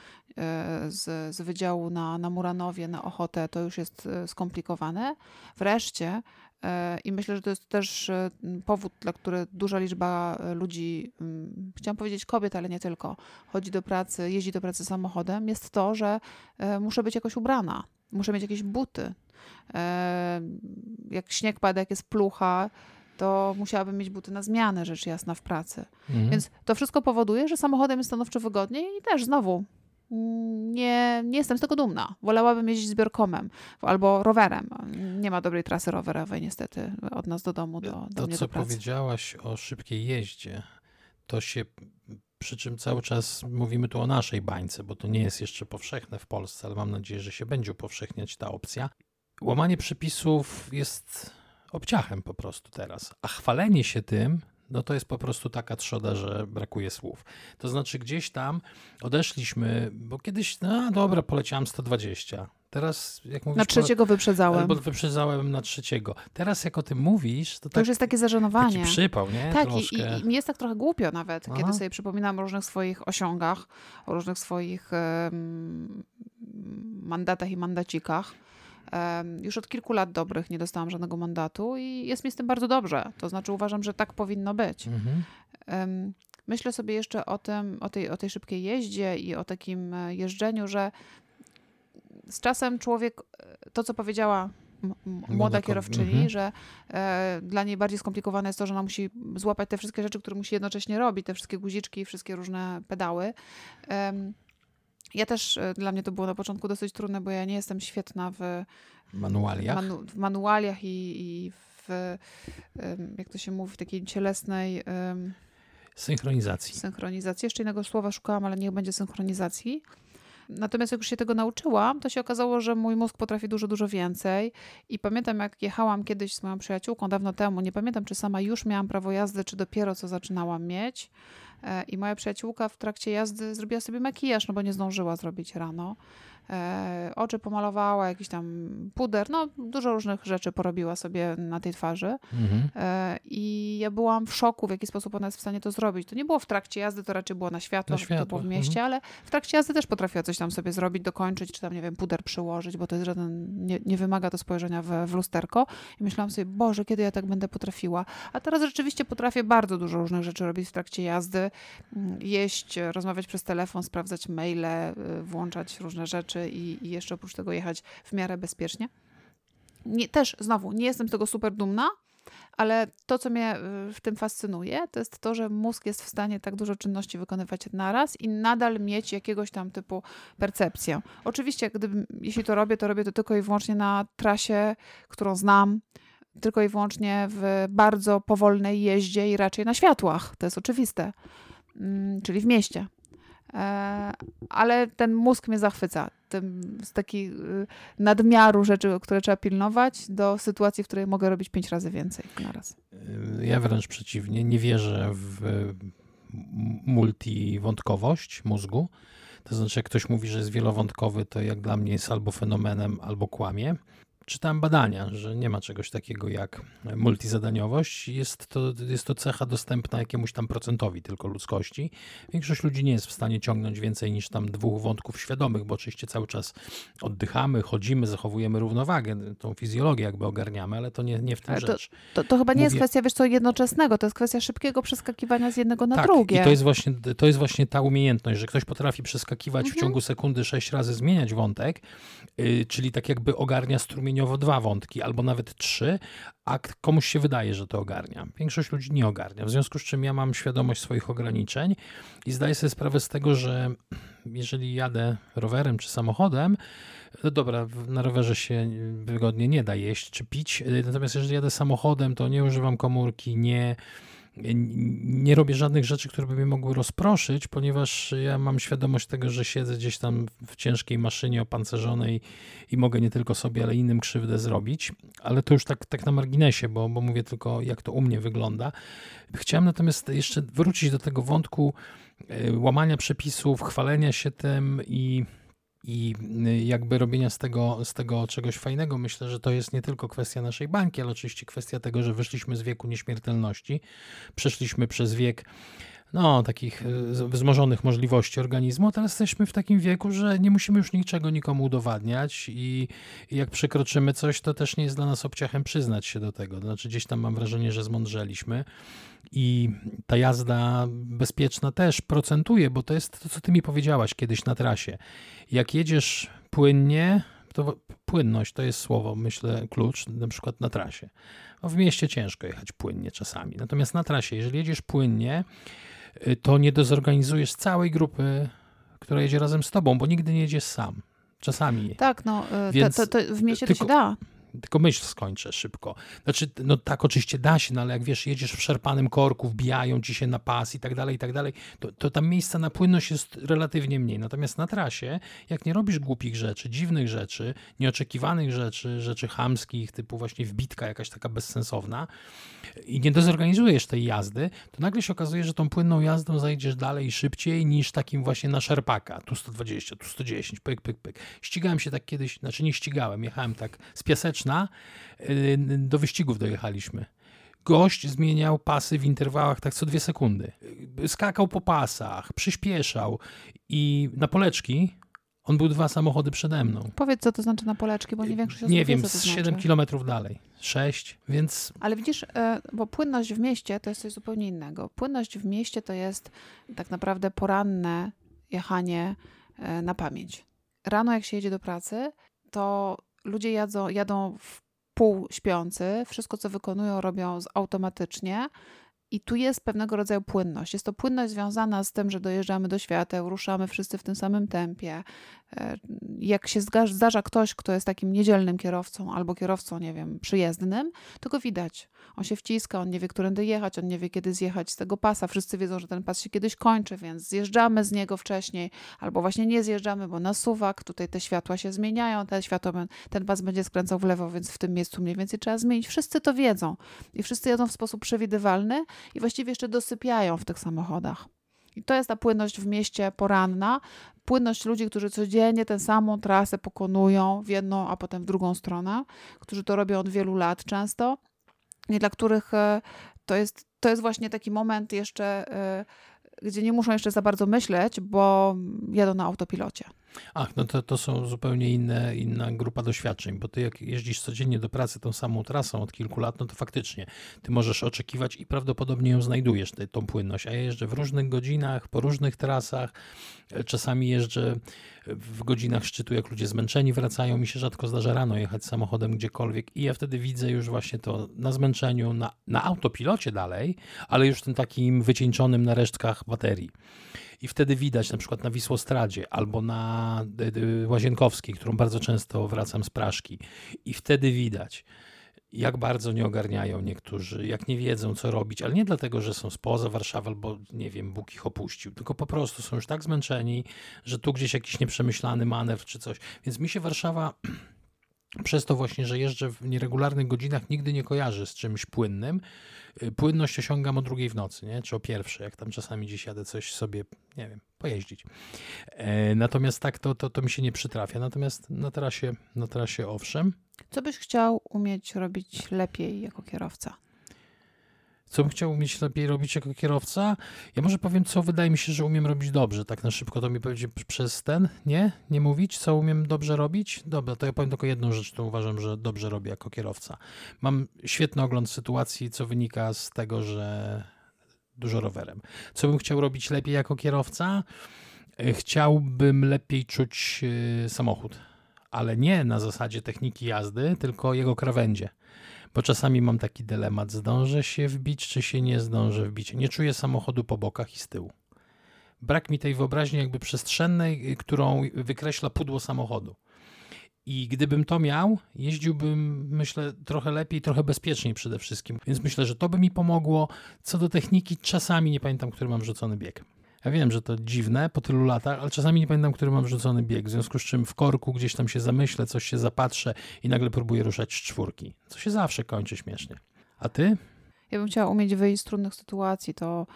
z, z wydziału na, na Muranowie, na Ochotę, to już jest skomplikowane. Wreszcie I myślę, że to jest też e, powód, dla którego duża liczba e, ludzi, mm, chciałam powiedzieć kobiet, ale nie tylko, chodzi do pracy, jeździ do pracy samochodem, jest to, że muszę być jakoś ubrana, muszę mieć jakieś buty. Jak śnieg pada, jak jest plucha, to musiałabym mieć buty na zmianę, rzecz jasna, w pracy. Mhm. Więc to wszystko powoduje, że samochodem jest stanowczo wygodniej i też znowu nie, nie jestem z tego dumna. Wolałabym jeździć zbiorkomem albo rowerem. Nie ma dobrej trasy rowerowej niestety od nas do domu, do, do to, mnie co do powiedziałaś o szybkiej jeździe, to się przy czym cały czas mówimy tu o naszej bańce, bo to nie jest jeszcze powszechne w Polsce, ale mam nadzieję, że się będzie upowszechniać ta opcja. Łamanie przepisów jest obciachem po prostu teraz, a chwalenie się tym no to jest po prostu taka trzoda, że brakuje słów. To znaczy gdzieś tam odeszliśmy, bo kiedyś, no dobra, poleciałem 120. Teraz, jak mówisz... Na trzeciego wyprzedzałem. Bo wyprzedzałem na trzeciego. Teraz, jak o tym mówisz, to, to tak, już jest takie zażenowanie. Taki przypał, nie? Tak, i, i, i, mi jest tak trochę głupio nawet, Aha. kiedy sobie przypominam o różnych swoich osiągach, o różnych swoich um, mandatach i mandacikach. Już od kilku lat dobrych nie dostałam żadnego mandatu i jest mi z tym bardzo dobrze. To znaczy uważam, że tak powinno być. Mhm. Myślę sobie jeszcze o, tym, o, tej, o tej szybkiej jeździe i o takim e, jeżdżeniu, że z czasem człowiek, e, to co powiedziała młoda kierowczyni, mhm. że e, dla niej bardziej skomplikowane jest to, że ona musi złapać te wszystkie rzeczy, które musi jednocześnie robić, te wszystkie guziczki, wszystkie różne pedały. Ja też, e, dla mnie to było na początku dosyć trudne, bo ja nie jestem świetna w manualiach, manu, w manualiach i, i w, jak to się mówi, w takiej cielesnej synchronizacji. Synchronizacji. Jeszcze innego słowa szukałam, ale niech będzie synchronizacji. Natomiast jak już się tego nauczyłam, to się okazało, że mój mózg potrafi dużo, dużo więcej. I pamiętam, jak jechałam kiedyś z moją przyjaciółką dawno temu, nie pamiętam, czy sama już miałam prawo jazdy, czy dopiero co zaczynałam mieć. E, I moja przyjaciółka w trakcie jazdy zrobiła sobie makijaż, no bo nie zdążyła zrobić rano. E, oczy pomalowała, jakiś tam puder, no dużo różnych rzeczy porobiła sobie na tej twarzy. Mhm. E, I ja byłam w szoku, w jaki sposób ona jest w stanie to zrobić. To nie było w trakcie jazdy, to raczej było na światło, na światło. to było w mieście, mhm. ale w trakcie jazdy też potrafiła coś tam sobie zrobić, dokończyć, czy tam, nie wiem, puder przyłożyć, bo to jest żaden, nie, nie wymaga to spojrzenia w, w lusterko. I myślałam sobie, Boże, kiedy ja tak będę potrafiła. A teraz rzeczywiście potrafię bardzo dużo różnych rzeczy robić w trakcie jazdy. Mm, jeść, rozmawiać przez telefon, sprawdzać maile, y, włączać różne rzeczy rzeczy i, i jeszcze oprócz tego jechać w miarę bezpiecznie. Nie, też znowu nie jestem z tego super dumna, Ale to, co mnie w tym fascynuje, to jest to, że mózg jest w stanie tak dużo czynności wykonywać naraz i nadal mieć jakiegoś tam typu percepcję. Oczywiście, jeśli to robię, to robię to tylko i wyłącznie na trasie, którą znam, tylko i wyłącznie w bardzo powolnej jeździe i raczej na światłach. To jest oczywiste, mm, czyli w mieście. E, ale ten mózg mnie zachwyca. Tym, z takiej y, nadmiaru rzeczy, które trzeba pilnować, do sytuacji, w której mogę robić pięć razy więcej naraz. Ja wręcz przeciwnie, nie wierzę w multiwątkowość mózgu. To znaczy, jak ktoś mówi, że jest wielowątkowy, to jak dla mnie jest albo fenomenem, albo kłamie czytałem badania, że nie ma czegoś takiego jak multizadaniowość. Jest to, jest to cecha dostępna jakiemuś tam procentowi tylko ludzkości. Większość ludzi nie jest w stanie ciągnąć więcej niż tam dwóch wątków świadomych, bo oczywiście cały czas oddychamy, chodzimy, zachowujemy równowagę, tą fizjologię jakby ogarniamy, ale to nie, nie w tym ale rzecz. To, to, to chyba nie Mówię... jest kwestia, wiesz co, jednoczesnego, to jest kwestia szybkiego przeskakiwania z jednego na tak, drugie. i to jest, właśnie, to jest właśnie ta umiejętność, że ktoś potrafi przeskakiwać mhm. w ciągu sekundy sześć razy, zmieniać wątek, yy, czyli tak jakby ogarnia strumieniowo stopniowo dwa wątki, albo nawet trzy, a komuś się wydaje, że to ogarnia. Większość ludzi nie ogarnia, w związku z czym ja mam świadomość swoich ograniczeń i zdaję sobie sprawę z tego, że jeżeli jadę rowerem czy samochodem, no dobra, na rowerze się wygodnie nie da jeść czy pić, natomiast jeżeli jadę samochodem, to nie używam komórki, nie nie robię żadnych rzeczy, które by mnie mogły rozproszyć, ponieważ ja mam świadomość tego, że siedzę gdzieś tam w ciężkiej maszynie opancerzonej i mogę nie tylko sobie, ale innym krzywdę zrobić. Ale to już tak, tak na marginesie, bo, bo mówię tylko, jak to u mnie wygląda. Chciałem natomiast jeszcze wrócić do tego wątku e, łamania przepisów, chwalenia się tym i i y, jakby robienia z tego, z tego czegoś fajnego. Myślę, że to jest nie tylko kwestia naszej bańki, ale oczywiście kwestia tego, że wyszliśmy z wieku nieśmiertelności, przeszliśmy przez wiek no, takich y, wzmożonych możliwości organizmu, teraz jesteśmy w takim wieku, że nie musimy już niczego nikomu udowadniać i, i, jak przekroczymy coś, to też nie jest dla nas obciachem przyznać się do tego. Znaczy gdzieś tam mam wrażenie, że zmądrzeliśmy i ta jazda bezpieczna też procentuje, bo to jest to, co ty mi powiedziałaś kiedyś na trasie. Jak jedziesz płynnie, to płynność to jest słowo, myślę, klucz, na przykład na trasie. No w mieście ciężko jechać płynnie czasami. Natomiast na trasie, jeżeli jedziesz płynnie, to nie dozorganizujesz całej grupy, która jedzie razem z tobą, bo nigdy nie jedziesz sam. Czasami. Tak, no, y, Więc to, to, to w mieście tylko, to się da. Tylko myśl skończę szybko. Znaczy, no tak oczywiście da się, no ale jak wiesz, jedziesz w szarpanym korku, wbijają ci się na pas i tak dalej, i tak dalej, to, to tam miejsca na płynność jest relatywnie mniej. Natomiast na trasie, jak nie robisz głupich rzeczy, dziwnych rzeczy, nieoczekiwanych rzeczy, rzeczy chamskich, typu właśnie wbitka jakaś taka bezsensowna i nie dozorganizujesz tej jazdy, to nagle się okazuje, że tą płynną jazdą zajdziesz dalej szybciej niż takim właśnie na szerpaka. Tu 120, tu 110, pyk, pyk, pyk. Ścigałem się tak kiedyś, znaczy nie ścigałem, jechałem tak z piaseczką Y, do wyścigów dojechaliśmy. Gość zmieniał pasy w interwałach tak co dwie sekundy. Skakał po pasach, przyspieszał i na poleczki on był dwa samochody przede mną. Powiedz, co to znaczy na poleczki, bo nie większość osób Nie wiem, wie, z 7 znaczy. kilometrów dalej. 6, więc... Ale widzisz, e, bo płynność w mieście to jest coś zupełnie innego. Płynność w mieście to jest tak naprawdę poranne jechanie e, na pamięć. Rano jak się jedzie do pracy, to ludzie jadzą, jadą w pół śpiący, wszystko co wykonują robią automatycznie i tu jest pewnego rodzaju płynność. Jest to płynność związana z tym, że dojeżdżamy do świateł, ruszamy wszyscy w tym samym tempie. E, jak się zdarza ktoś, kto jest takim niedzielnym kierowcą albo kierowcą, nie wiem, przyjezdnym, to go widać. On się wciska, on nie wie, którędy jechać, on nie wie, kiedy zjechać z tego pasa. Wszyscy wiedzą, że ten pas się kiedyś kończy, więc zjeżdżamy z niego wcześniej, albo właśnie nie zjeżdżamy, bo na suwak, tutaj te światła się zmieniają, te światło, ten pas będzie skręcał w lewo, więc w tym miejscu mniej więcej trzeba zmienić. Wszyscy to wiedzą i wszyscy jadą w sposób przewidywalny i właściwie jeszcze dosypiają w tych samochodach. I to jest ta płynność w mieście poranna, płynność ludzi, którzy codziennie tę samą trasę pokonują w jedną, a potem w drugą stronę, którzy to robią od wielu lat często i dla których e, to jest, to jest właśnie taki moment jeszcze, e, gdzie nie muszą jeszcze za bardzo myśleć, bo jadą na autopilocie. Ach, no to, to są zupełnie inne, inna grupa doświadczeń, bo ty jak jeździsz codziennie do pracy tą samą trasą od kilku lat, no to faktycznie ty możesz oczekiwać i prawdopodobnie ją znajdujesz, tę, tą płynność. A ja jeżdżę w różnych godzinach, po różnych trasach, czasami jeżdżę w godzinach szczytu, jak ludzie zmęczeni wracają. Mi się rzadko zdarza rano jechać samochodem gdziekolwiek i ja wtedy widzę już właśnie to na zmęczeniu, na, na autopilocie dalej, ale już tym takim wycieńczonym na resztkach baterii. I wtedy widać na przykład na Wisłostradzie albo na Łazienkowskiej, którą bardzo często wracam z Praszki. I wtedy widać, jak bardzo nie ogarniają niektórzy, jak nie wiedzą, co robić, ale nie dlatego, że są spoza Warszawy albo nie wiem, Bóg ich opuścił, tylko po prostu są już tak zmęczeni, że tu gdzieś jakiś nieprzemyślany manewr czy coś. Więc mi się Warszawa (clears throat) przez to właśnie, że jeżdżę w nieregularnych godzinach, nigdy nie kojarzy z czymś płynnym. Y, płynność osiągam o drugiej w nocy, nie? czy o pierwszej, jak tam czasami gdzieś jadę coś sobie, nie wiem, pojeździć. E, natomiast tak, to, to, to mi się nie przytrafia. Natomiast na trasie, na trasie owszem. Co byś chciał umieć robić lepiej jako kierowca? Co bym chciał umieć lepiej robić jako kierowca. Ja może powiem, co wydaje mi się, że umiem robić dobrze. Tak na szybko to mi powiedzie przez ten, nie? Nie mówić, co umiem dobrze robić? Dobra, to ja powiem tylko jedną rzecz, którą uważam, że dobrze robię jako kierowca. Mam świetny ogląd sytuacji, co wynika z tego, że dużo rowerem. Co bym chciał robić lepiej jako kierowca? E, chciałbym lepiej czuć e, samochód, ale nie na zasadzie techniki jazdy, tylko jego krawędzie bo czasami mam taki dylemat, zdążę się wbić, czy się nie zdążę wbić. Nie czuję samochodu po bokach i z tyłu. Brak mi tej wyobraźni jakby przestrzennej, którą wykreśla pudło samochodu. I gdybym to miał, jeździłbym, myślę, trochę lepiej, trochę bezpieczniej przede wszystkim. Więc myślę, że to by mi pomogło. Co do techniki, czasami nie pamiętam, który mam rzucony bieg. Ja wiem, że to dziwne po tylu latach, ale czasami nie pamiętam, który mam rzucony bieg, w związku z czym w korku gdzieś tam się zamyślę, coś się zapatrzę i nagle próbuję ruszać z czwórki, co się zawsze kończy śmiesznie. A ty? Ja bym chciała umieć wyjść z trudnych sytuacji, to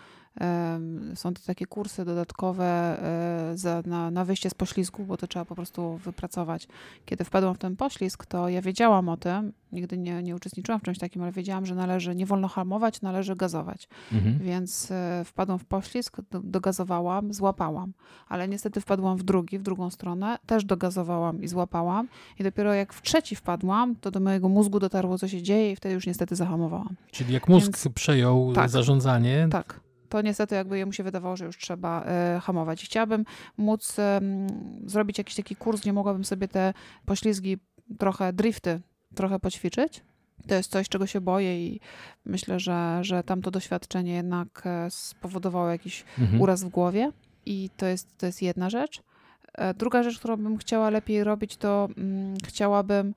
są to takie kursy dodatkowe e, za, na, na wyjście z poślizgu, bo to trzeba po prostu wypracować. Kiedy wpadłam w ten poślizg, to ja wiedziałam o tym, nigdy nie, nie uczestniczyłam w czymś takim, ale wiedziałam, że należy, nie wolno hamować, należy gazować. Mhm. Więc e, wpadłam w poślizg, dogazowałam, złapałam. Ale niestety wpadłam w drugi, w drugą stronę, też dogazowałam i złapałam. I dopiero jak w trzeci wpadłam, to do mojego mózgu dotarło, co się dzieje i wtedy już niestety zahamowałam. Czyli jak mózg Więc, przejął tak, zarządzanie, tak to niestety jakby jemu się wydawało, że już trzeba e, hamować. Chciałabym móc zrobić jakiś taki kurs, gdzie mogłabym sobie te poślizgi, trochę drifty, trochę poćwiczyć. To jest coś, czego się boję i myślę, że, że tamto doświadczenie jednak e, spowodowało jakiś mhm. uraz w głowie i to jest, to jest jedna rzecz. E, druga rzecz, którą bym chciała lepiej robić, to mm, chciałabym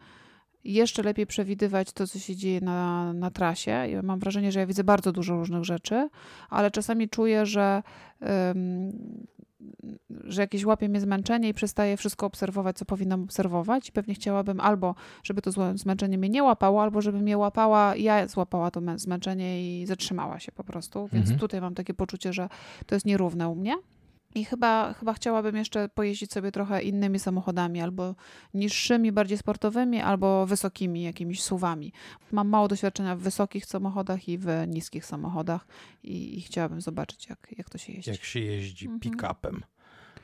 jeszcze lepiej przewidywać to, co się dzieje na, na trasie. Ja mam wrażenie, że ja widzę bardzo dużo różnych rzeczy, ale czasami czuję, że, um, że jakieś łapie mnie zmęczenie i przestaję wszystko obserwować, co powinnam obserwować. I pewnie chciałabym albo, żeby to zmęczenie mnie nie łapało, albo żeby mnie łapała, ja złapała to zmęczenie i zatrzymała się po prostu. Więc mhm. tutaj mam takie poczucie, że to jest nierówne u mnie. I chyba, chyba chciałabym jeszcze pojeździć sobie trochę innymi samochodami, albo niższymi, bardziej sportowymi, albo wysokimi jakimiś suwami. Mam mało doświadczenia w wysokich samochodach i w niskich samochodach i, i chciałabym zobaczyć, jak, jak to się jeździ. Jak się jeździ mhm. pick-upem,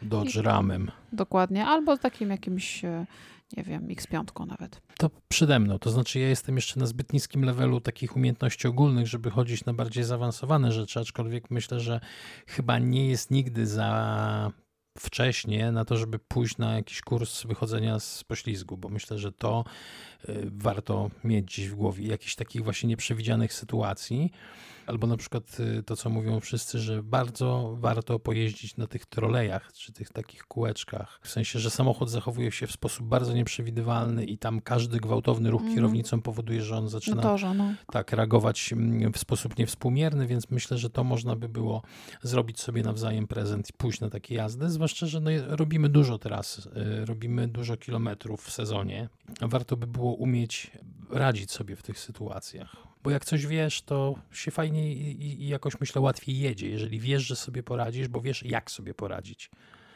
Dodge Ramem. Dokładnie, albo takim jakimś e, nie wiem, X5 nawet. To przede mną, to znaczy ja jestem jeszcze na zbyt niskim levelu takich umiejętności ogólnych, żeby chodzić na bardziej zaawansowane rzeczy, aczkolwiek myślę, że chyba nie jest nigdy za wcześnie na to, żeby pójść na jakiś kurs wychodzenia z poślizgu, bo myślę, że to y, warto mieć gdzieś w głowie, jakichś takich właśnie nieprzewidzianych sytuacji. Albo na przykład y, to, co mówią wszyscy, że bardzo warto pojeździć na tych trolejach, czy tych takich kółeczkach. W sensie, że samochód zachowuje się w sposób bardzo nieprzewidywalny i tam każdy gwałtowny ruch mm. kierownicą powoduje, że on zaczyna torze, no. tak reagować mm, w sposób niewspółmierny, więc myślę, że to można by było zrobić sobie nawzajem prezent i pójść na takie jazdy, zwłaszcza, że no, robimy dużo teraz, y, robimy dużo kilometrów w sezonie. Warto by było umieć radzić sobie w tych sytuacjach bo jak coś wiesz, to się fajnie i, i, jakoś myślę łatwiej jedzie, jeżeli wiesz, że sobie poradzisz, bo wiesz, jak sobie poradzić.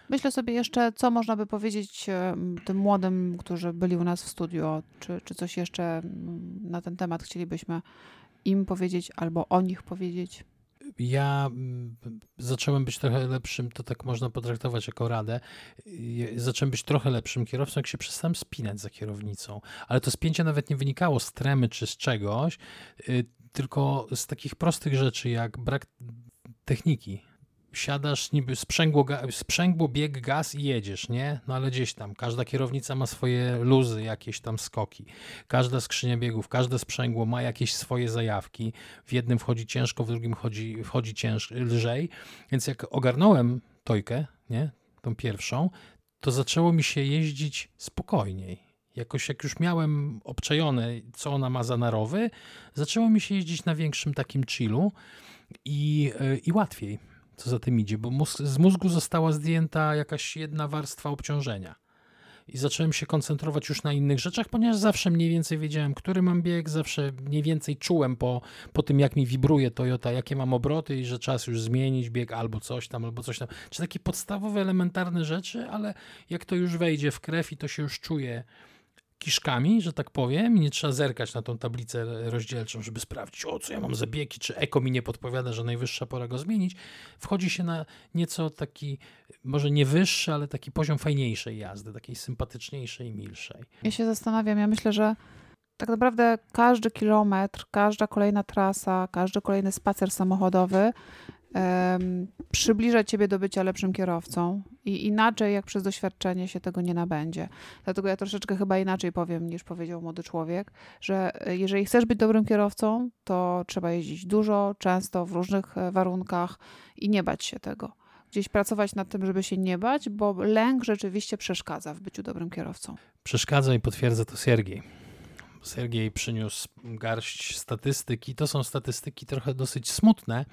Myślę sobie jeszcze, co można by powiedzieć tym młodym, którzy byli u nas w studio, czy, czy coś jeszcze na ten temat chcielibyśmy im powiedzieć albo o nich powiedzieć. Ja mm, zacząłem być trochę lepszym, to tak można potraktować jako radę. Zacząłem być trochę lepszym kierowcą, jak się przestałem spinać za kierownicą. Ale to spięcie nawet nie wynikało z tremy czy z czegoś, y, tylko z takich prostych rzeczy jak brak techniki siadasz niby sprzęgło, sprzęgło, bieg, gaz i jedziesz, nie? No ale gdzieś tam, każda kierownica ma swoje luzy, jakieś tam skoki. Każda skrzynia biegów, każde sprzęgło ma jakieś swoje zajawki. W jednym wchodzi ciężko, w drugim wchodzi, wchodzi cięż, lżej. Więc jak ogarnąłem tojkę, nie? Tą pierwszą, to zaczęło mi się jeździć spokojniej. Jakoś jak już miałem obczajone, co ona ma za narowy, zaczęło mi się jeździć na większym takim chillu i, e, i łatwiej co za tym idzie, bo mózg, z mózgu została zdjęta jakaś jedna warstwa obciążenia. I zacząłem się koncentrować już na innych rzeczach, ponieważ zawsze mniej więcej wiedziałem, który mam bieg, zawsze mniej więcej czułem po, po tym, jak mi wibruje Toyota, jakie mam obroty i że czas już zmienić bieg albo coś tam, albo coś tam. Czy takie podstawowe, elementarne rzeczy, ale jak to już wejdzie w krew i to się już czuje kiszkami, że tak powiem, i nie trzeba zerkać na tą tablicę rozdzielczą, żeby sprawdzić, o co ja mam zabiegi, czy eko mi nie podpowiada, że najwyższa pora go zmienić. Wchodzi się na nieco taki, może nie wyższy, ale taki poziom fajniejszej jazdy, takiej sympatyczniejszej milszej. Ja się zastanawiam, ja myślę, że tak naprawdę każdy kilometr, każda kolejna trasa, każdy kolejny spacer samochodowy um, przybliża ciebie do bycia lepszym kierowcą i inaczej jak przez doświadczenie się tego nie nabędzie. Dlatego ja troszeczkę chyba inaczej powiem niż powiedział młody człowiek, że e, jeżeli chcesz być dobrym kierowcą, to trzeba jeździć dużo, często, w różnych e, warunkach i nie bać się tego. Gdzieś pracować nad tym, żeby się nie bać, bo lęk rzeczywiście przeszkadza w byciu dobrym kierowcą. Przeszkadza i potwierdza to Siergiej. Sergiej przyniósł garść statystyk i to są statystyki trochę dosyć smutne,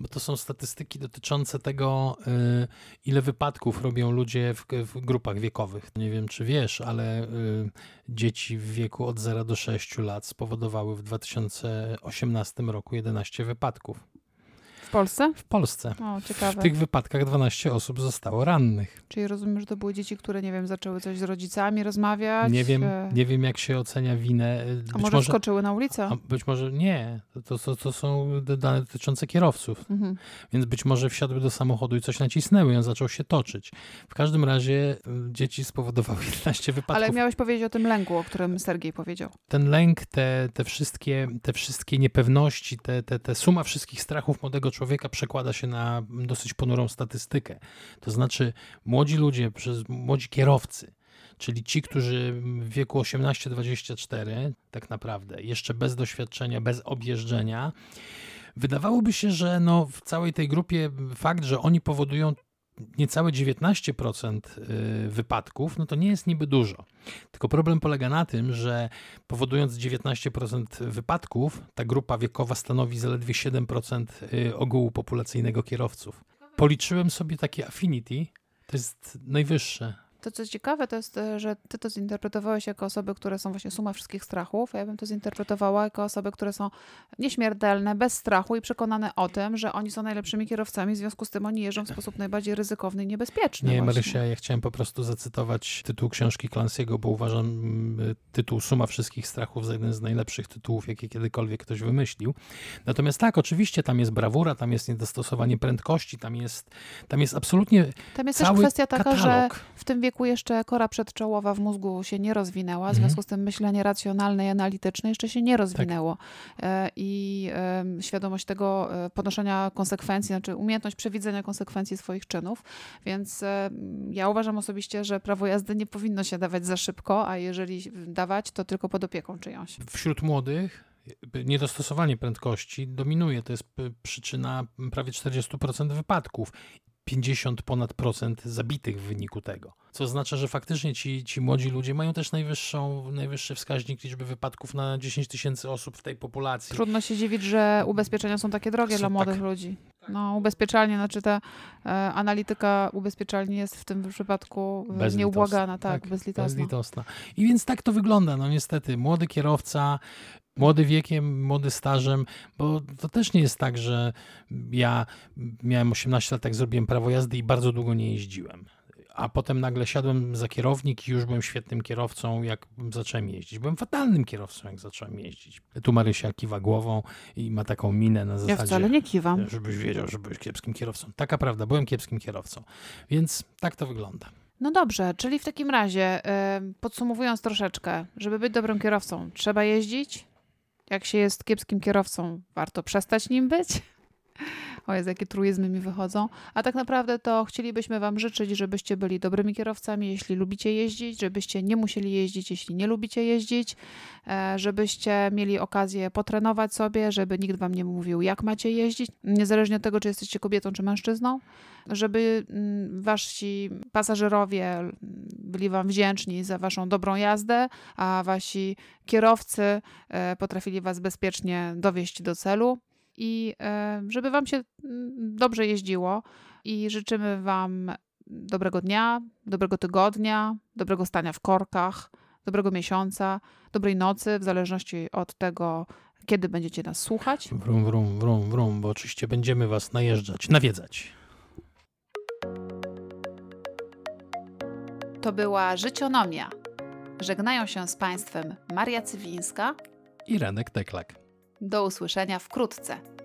bo to są statystyki dotyczące tego, y, ile wypadków robią ludzie w, w grupach wiekowych. Nie wiem, czy wiesz, ale y, dzieci w wieku od 0 do 6 lat spowodowały w 2018 roku 11 wypadków. W Polsce? W Polsce. O, ciekawe. W tych wypadkach 12 osób zostało rannych. Czyli rozumiem, że to były dzieci, które, nie wiem, zaczęły coś z rodzicami rozmawiać? Nie wiem, e, nie wiem jak się ocenia winę. Być a może, skoczyły na ulicę? być może nie. To, to, to są dane dotyczące kierowców. Mhm. Więc być może wsiadły do samochodu i coś nacisnęły i on zaczął się toczyć. W każdym razie e, dzieci spowodowały (laughs) 11 wypadków. Ale miałeś powiedzieć o tym lęku, o którym Sergiej powiedział. Ten lęk, te, te, wszystkie, te wszystkie niepewności, te, te, te suma wszystkich strachów młodego człowieka przekłada się na dosyć ponurą statystykę. To znaczy, młodzi ludzie, przez młodzi kierowcy, czyli ci, którzy w wieku 18-24, tak naprawdę, jeszcze bez doświadczenia, bez objeżdżenia, wydawałoby się, że no w całej tej grupie fakt, że oni powodują niecałe 19% y, wypadków, no to nie jest niby dużo. Tylko problem polega na tym, że powodując 19% wypadków, ta grupa wiekowa stanowi zaledwie 7% y, ogółu populacyjnego kierowców. Policzyłem sobie takie affinity, to jest najwyższe to, co ciekawe, to jest, że ty to zinterpretowałeś jako osoby, które są właśnie suma wszystkich strachów, a ja bym to zinterpretowała jako osoby, które są nieśmiertelne, bez strachu i przekonane o tym, że oni są najlepszymi kierowcami, w związku z tym oni jeżdżą w sposób najbardziej ryzykowny i niebezpieczny. Nie, właśnie. Marysia, ja chciałem po prostu zacytować tytuł książki Clancy'ego, bo uważam mm, tytuł Suma wszystkich strachów za jeden z najlepszych tytułów, jakie kiedykolwiek ktoś wymyślił. Natomiast tak, oczywiście tam jest brawura, tam jest niedostosowanie prędkości, tam jest, tam jest absolutnie Tam jest też kwestia taka, katalog. że w tym wieku jeszcze kora przedczołowa w mózgu się nie rozwinęła, w mhm. związku z tym myślenie racjonalne i analityczne jeszcze się nie rozwinęło. Tak. I świadomość tego e, ponoszenia konsekwencji, znaczy umiejętność przewidzenia konsekwencji swoich czynów. Więc ja uważam osobiście, że prawo jazdy nie powinno się dawać za szybko, a jeżeli dawać, to tylko pod opieką czyjąś. Wśród młodych niedostosowanie prędkości dominuje. To jest przyczyna prawie 40% wypadków. 50 ponad procent zabitych w wyniku tego. Co oznacza, że faktycznie ci, ci młodzi ludzie mają też najwyższą, najwyższy wskaźnik liczby wypadków na 10 tysięcy osób w tej populacji. Trudno się dziwić, że ubezpieczenia są takie drogie są dla młodych tak. ludzi. No, ubezpieczalnie, znaczy ta e, analityka ubezpieczalni jest w tym przypadku e, nieubłagana, tak, tak bezlitosna. bezlitosna. I więc tak to wygląda, no niestety. Młody kierowca młody wiekiem, młody stażem, bo to też nie jest tak, że ja miałem 18 lat, jak zrobiłem prawo jazdy i bardzo długo nie jeździłem. A potem nagle siadłem za kierownik i już byłem świetnym kierowcą, jak zacząłem jeździć. Byłem fatalnym kierowcą, jak zacząłem jeździć. Tu Marysia kiwa głową i ma taką minę na zasadzie... Ja wcale nie kiwam. Żebyś wiedział, że byłeś kiepskim kierowcą. Taka prawda, byłem kiepskim kierowcą. Więc tak to wygląda. No dobrze, czyli w takim razie, podsumowując troszeczkę, żeby być dobrym kierowcą, trzeba jeździć. Jak się jest kiepskim kierowcą, warto przestać nim być. O jest jakie truizmy mi wychodzą. A tak naprawdę to chcielibyśmy Wam życzyć, żebyście byli dobrymi kierowcami, jeśli lubicie jeździć, żebyście nie musieli jeździć, jeśli nie lubicie jeździć, e, żebyście mieli okazję potrenować sobie, żeby nikt Wam nie mówił, jak macie jeździć, niezależnie od tego, czy jesteście kobietą, czy mężczyzną, żeby mm, Wasi pasażerowie byli Wam wdzięczni za Waszą dobrą jazdę, a Wasi kierowcy e, potrafili Was bezpiecznie dowieść do celu i e, żeby Wam się mm, dobrze jeździło i życzymy Wam dobrego dnia, dobrego tygodnia, dobrego stania w korkach, dobrego miesiąca, dobrej nocy, w zależności od tego, kiedy będziecie nas słuchać. Wrum, wrum, wrum, wrum, bo oczywiście będziemy Was najeżdżać, nawiedzać. To była Życionomia. Żegnają się z Państwem Maria Cywińska i Renek Teklak. Do usłyszenia wkrótce.